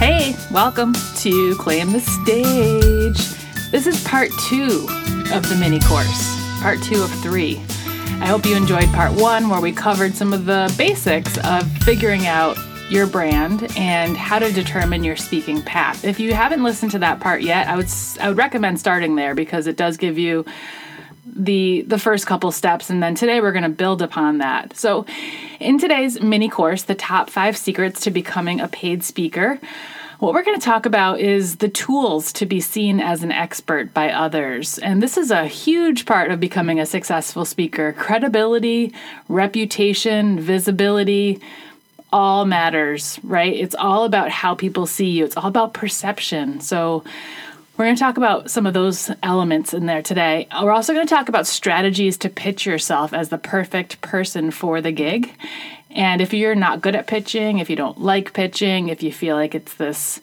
Hey, welcome to Claim the Stage. This is part two of the mini course, part two of three. I hope you enjoyed part one, where we covered some of the basics of figuring out your brand and how to determine your speaking path. If you haven't listened to that part yet, I would I would recommend starting there because it does give you the the first couple steps and then today we're going to build upon that. So, in today's mini course, the top 5 secrets to becoming a paid speaker, what we're going to talk about is the tools to be seen as an expert by others. And this is a huge part of becoming a successful speaker. Credibility, reputation, visibility, all matters, right? It's all about how people see you, it's all about perception. So, we're going to talk about some of those elements in there today. We're also going to talk about strategies to pitch yourself as the perfect person for the gig. And if you're not good at pitching, if you don't like pitching, if you feel like it's this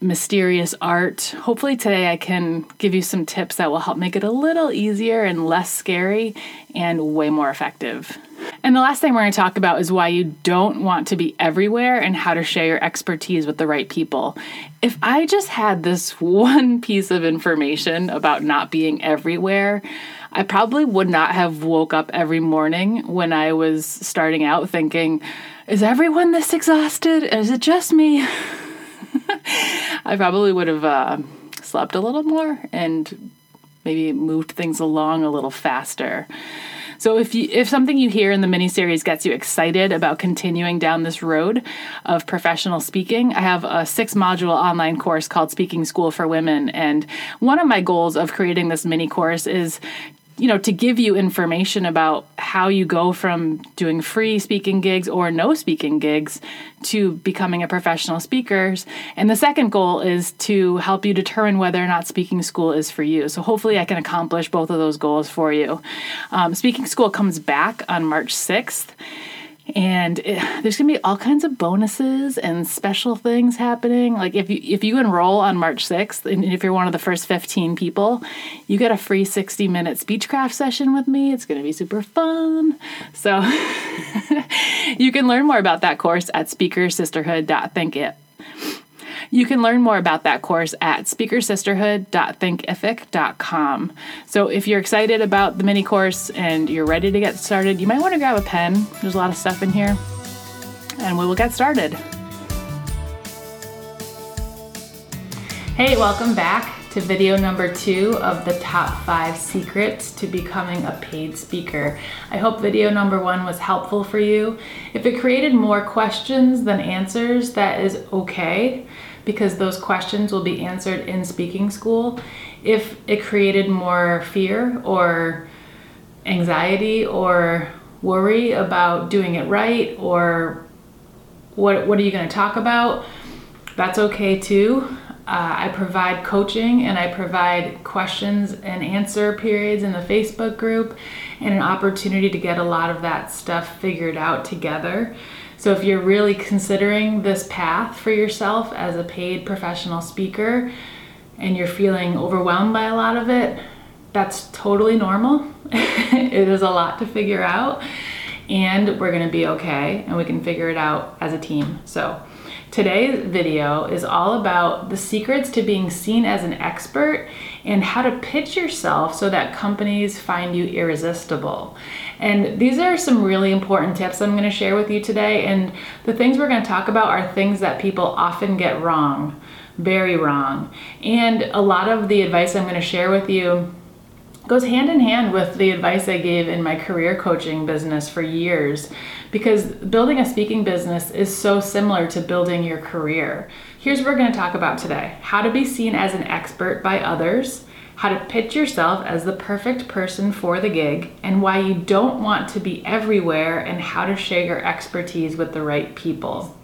mysterious art. Hopefully, today I can give you some tips that will help make it a little easier and less scary and way more effective. And the last thing we're going to talk about is why you don't want to be everywhere and how to share your expertise with the right people. If I just had this one piece of information about not being everywhere, I probably would not have woke up every morning when I was starting out thinking, is everyone this exhausted? Is it just me? I probably would have uh, slept a little more and maybe moved things along a little faster. So if you if something you hear in the mini series gets you excited about continuing down this road of professional speaking, I have a six module online course called Speaking School for Women and one of my goals of creating this mini course is you know, to give you information about how you go from doing free speaking gigs or no speaking gigs to becoming a professional speaker. And the second goal is to help you determine whether or not speaking school is for you. So hopefully, I can accomplish both of those goals for you. Um, speaking school comes back on March 6th and it, there's gonna be all kinds of bonuses and special things happening. Like if you if you enroll on March 6th, and if you're one of the first 15 people, you get a free 60 minute speechcraft session with me. It's gonna be super fun. So you can learn more about that course at speakersisterhood.thinkit. You can learn more about that course at speakersisterhood.thinkific.com. So if you're excited about the mini course and you're ready to get started, you might want to grab a pen. There's a lot of stuff in here. And we will get started. Hey, welcome back to video number two of the top five secrets to becoming a paid speaker. I hope video number one was helpful for you. If it created more questions than answers, that is okay because those questions will be answered in speaking school. If it created more fear or anxiety or worry about doing it right or what, what are you going to talk about, that's okay too. Uh, I provide coaching and I provide questions and answer periods in the Facebook group and an opportunity to get a lot of that stuff figured out together. So, if you're really considering this path for yourself as a paid professional speaker and you're feeling overwhelmed by a lot of it, that's totally normal. it is a lot to figure out, and we're going to be okay and we can figure it out as a team. So, Today's video is all about the secrets to being seen as an expert and how to pitch yourself so that companies find you irresistible. And these are some really important tips I'm going to share with you today. And the things we're going to talk about are things that people often get wrong, very wrong. And a lot of the advice I'm going to share with you goes hand in hand with the advice I gave in my career coaching business for years because building a speaking business is so similar to building your career. Here's what we're going to talk about today how to be seen as an expert by others, how to pitch yourself as the perfect person for the gig, and why you don't want to be everywhere, and how to share your expertise with the right people.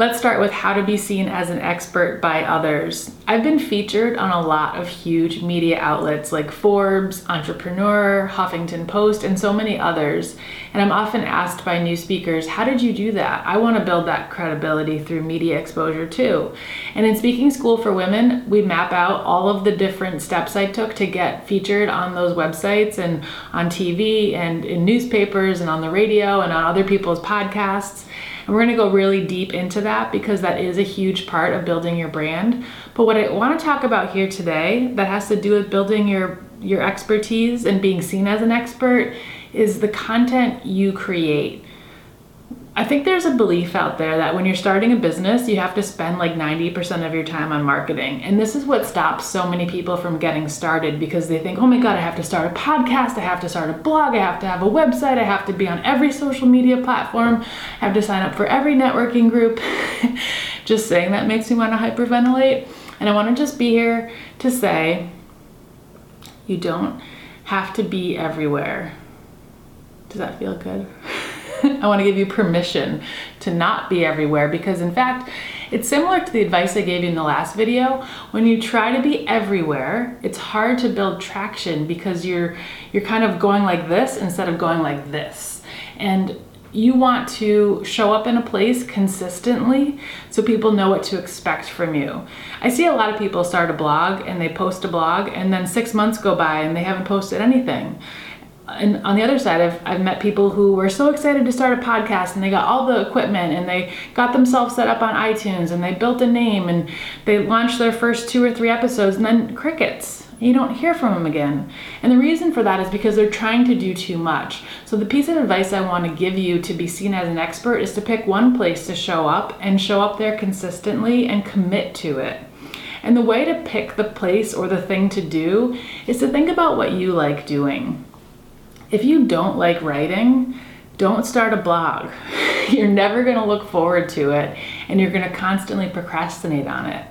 Let's start with how to be seen as an expert by others. I've been featured on a lot of huge media outlets like Forbes, Entrepreneur, Huffington Post, and so many others. And I'm often asked by new speakers, How did you do that? I want to build that credibility through media exposure too. And in Speaking School for Women, we map out all of the different steps I took to get featured on those websites and on TV and in newspapers and on the radio and on other people's podcasts. And we're going to go really deep into that that because that is a huge part of building your brand. But what I want to talk about here today that has to do with building your your expertise and being seen as an expert is the content you create. I think there's a belief out there that when you're starting a business, you have to spend like 90% of your time on marketing. And this is what stops so many people from getting started because they think, oh my God, I have to start a podcast, I have to start a blog, I have to have a website, I have to be on every social media platform, I have to sign up for every networking group. just saying that makes me want to hyperventilate. And I want to just be here to say you don't have to be everywhere. Does that feel good? I want to give you permission to not be everywhere because, in fact, it's similar to the advice I gave you in the last video. When you try to be everywhere, it's hard to build traction because you're you're kind of going like this instead of going like this. And you want to show up in a place consistently so people know what to expect from you. I see a lot of people start a blog and they post a blog and then six months go by and they haven't posted anything and on the other side, I've, I've met people who were so excited to start a podcast and they got all the equipment and they got themselves set up on iTunes and they built a name and they launched their first two or three episodes and then crickets. You don't hear from them again. And the reason for that is because they're trying to do too much. So, the piece of advice I want to give you to be seen as an expert is to pick one place to show up and show up there consistently and commit to it. And the way to pick the place or the thing to do is to think about what you like doing. If you don't like writing, don't start a blog. You're never going to look forward to it and you're going to constantly procrastinate on it.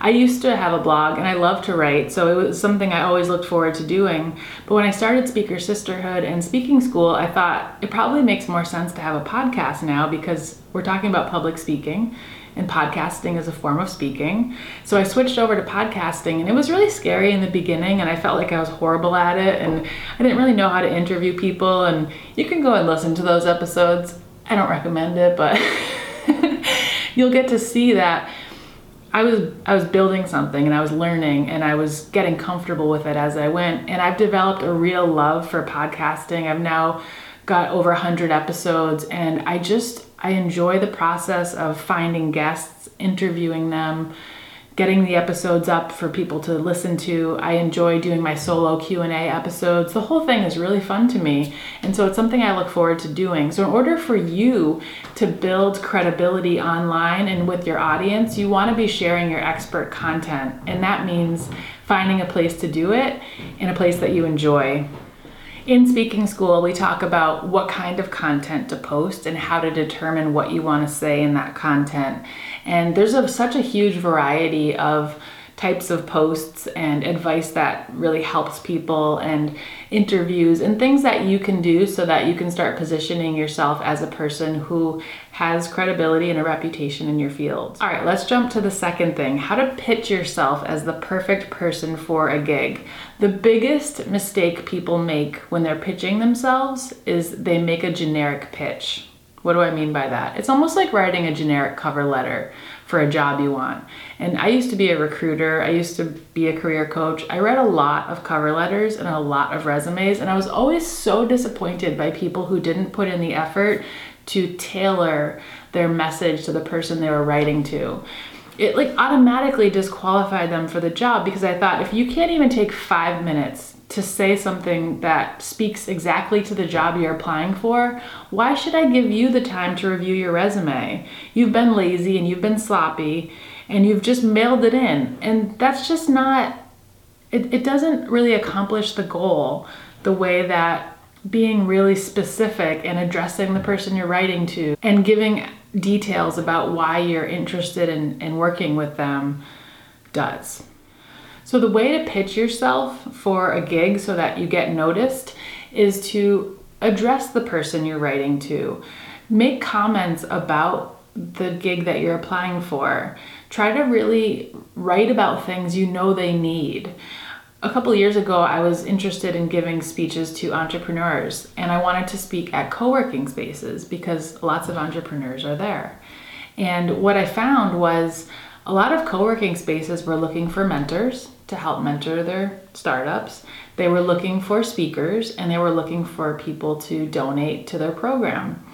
I used to have a blog and I love to write, so it was something I always looked forward to doing. But when I started Speaker Sisterhood and speaking school, I thought it probably makes more sense to have a podcast now because we're talking about public speaking and podcasting is a form of speaking. So I switched over to podcasting and it was really scary in the beginning and I felt like I was horrible at it and I didn't really know how to interview people and you can go and listen to those episodes. I don't recommend it, but you'll get to see that I was I was building something and I was learning and I was getting comfortable with it as I went and I've developed a real love for podcasting. I've now got over 100 episodes and I just I enjoy the process of finding guests, interviewing them, getting the episodes up for people to listen to. I enjoy doing my solo Q&A episodes. The whole thing is really fun to me. And so it's something I look forward to doing. So in order for you to build credibility online and with your audience, you want to be sharing your expert content. And that means finding a place to do it in a place that you enjoy. In speaking school, we talk about what kind of content to post and how to determine what you want to say in that content. And there's a, such a huge variety of types of posts and advice that really helps people and interviews and things that you can do so that you can start positioning yourself as a person who has credibility and a reputation in your field. All right, let's jump to the second thing how to pitch yourself as the perfect person for a gig. The biggest mistake people make when they're pitching themselves is they make a generic pitch. What do I mean by that? It's almost like writing a generic cover letter for a job you want. And I used to be a recruiter, I used to be a career coach. I read a lot of cover letters and a lot of resumes, and I was always so disappointed by people who didn't put in the effort to tailor their message to the person they were writing to. It like automatically disqualified them for the job because I thought if you can't even take five minutes to say something that speaks exactly to the job you're applying for, why should I give you the time to review your resume? You've been lazy and you've been sloppy and you've just mailed it in. And that's just not, it, it doesn't really accomplish the goal the way that being really specific and addressing the person you're writing to and giving details about why you're interested in, in working with them does. So, the way to pitch yourself for a gig so that you get noticed is to address the person you're writing to. Make comments about the gig that you're applying for. Try to really write about things you know they need. A couple years ago, I was interested in giving speeches to entrepreneurs, and I wanted to speak at co working spaces because lots of entrepreneurs are there. And what I found was a lot of co working spaces were looking for mentors to help mentor their startups. They were looking for speakers and they were looking for people to donate to their program.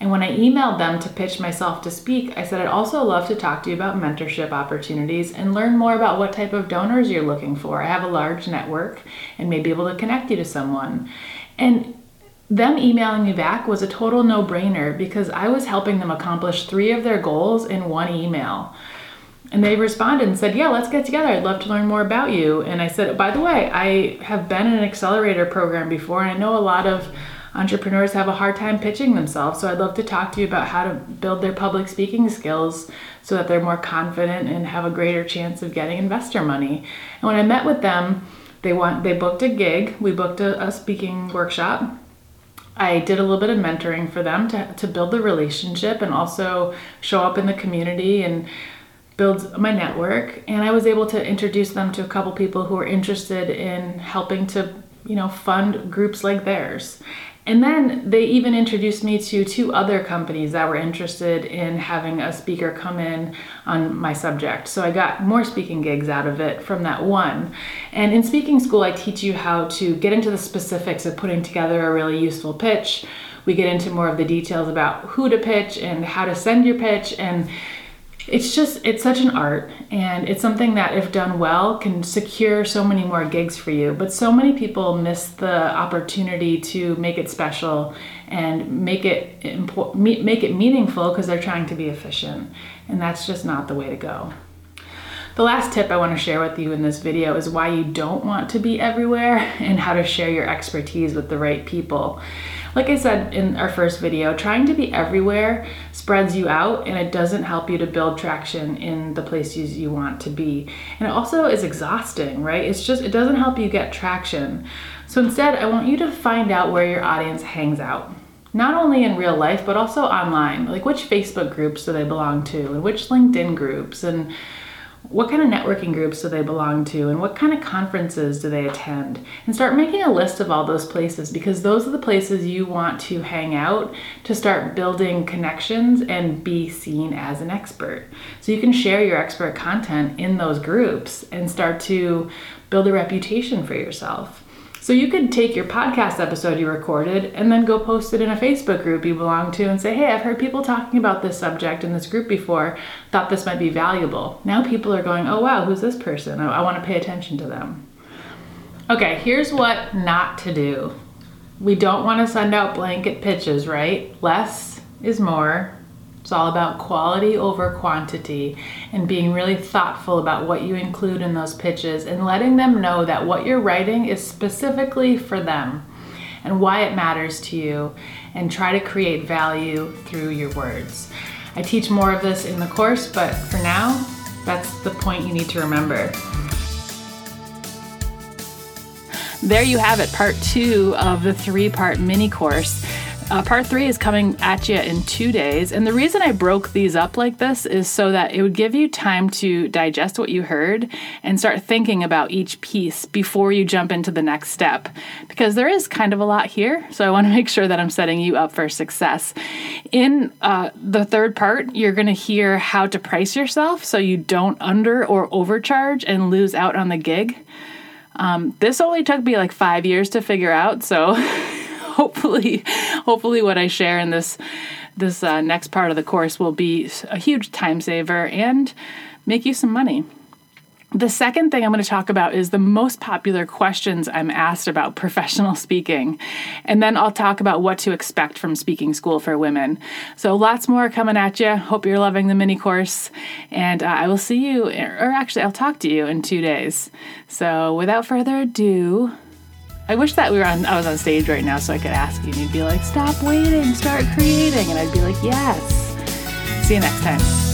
And when I emailed them to pitch myself to speak, I said I'd also love to talk to you about mentorship opportunities and learn more about what type of donors you're looking for. I have a large network and may be able to connect you to someone. And them emailing me back was a total no brainer because I was helping them accomplish three of their goals in one email. And they responded and said, Yeah, let's get together. I'd love to learn more about you. And I said, By the way, I have been in an accelerator program before, and I know a lot of entrepreneurs have a hard time pitching themselves. So I'd love to talk to you about how to build their public speaking skills so that they're more confident and have a greater chance of getting investor money. And when I met with them, they want they booked a gig. We booked a, a speaking workshop. I did a little bit of mentoring for them to, to build the relationship and also show up in the community and build my network. And I was able to introduce them to a couple people who were interested in helping to, you know, fund groups like theirs. And then they even introduced me to two other companies that were interested in having a speaker come in on my subject. So I got more speaking gigs out of it from that one. And in speaking school, I teach you how to get into the specifics of putting together a really useful pitch. We get into more of the details about who to pitch and how to send your pitch and it's just it's such an art and it's something that if done well can secure so many more gigs for you but so many people miss the opportunity to make it special and make it impo- make it meaningful because they're trying to be efficient and that's just not the way to go the last tip I want to share with you in this video is why you don't want to be everywhere and how to share your expertise with the right people. Like I said in our first video, trying to be everywhere spreads you out and it doesn't help you to build traction in the places you want to be. And it also is exhausting, right? It's just, it doesn't help you get traction. So instead, I want you to find out where your audience hangs out not only in real life but also online like which facebook groups do they belong to and which linkedin groups and what kind of networking groups do they belong to and what kind of conferences do they attend? And start making a list of all those places because those are the places you want to hang out to start building connections and be seen as an expert. So you can share your expert content in those groups and start to build a reputation for yourself so you could take your podcast episode you recorded and then go post it in a Facebook group you belong to and say, hey, I've heard people talking about this subject in this group before, thought this might be valuable. Now people are going, oh wow, who's this person? I, I want to pay attention to them. Okay, here's what not to do. We don't want to send out blanket pitches, right? Less is more. It's all about quality over quantity and being really thoughtful about what you include in those pitches and letting them know that what you're writing is specifically for them and why it matters to you and try to create value through your words. I teach more of this in the course, but for now, that's the point you need to remember. There you have it, part two of the three part mini course. Uh, part three is coming at you in two days. And the reason I broke these up like this is so that it would give you time to digest what you heard and start thinking about each piece before you jump into the next step. Because there is kind of a lot here. So I want to make sure that I'm setting you up for success. In uh, the third part, you're going to hear how to price yourself so you don't under or overcharge and lose out on the gig. Um, this only took me like five years to figure out. So. hopefully, hopefully, what I share in this this uh, next part of the course will be a huge time saver and make you some money. The second thing I'm going to talk about is the most popular questions I'm asked about professional speaking. And then I'll talk about what to expect from speaking school for women. So lots more coming at you. Hope you're loving the mini course. And uh, I will see you, or actually, I'll talk to you in two days. So without further ado, I wish that we were on I was on stage right now so I could ask you and you'd be like, stop waiting, start creating. And I'd be like, yes. See you next time.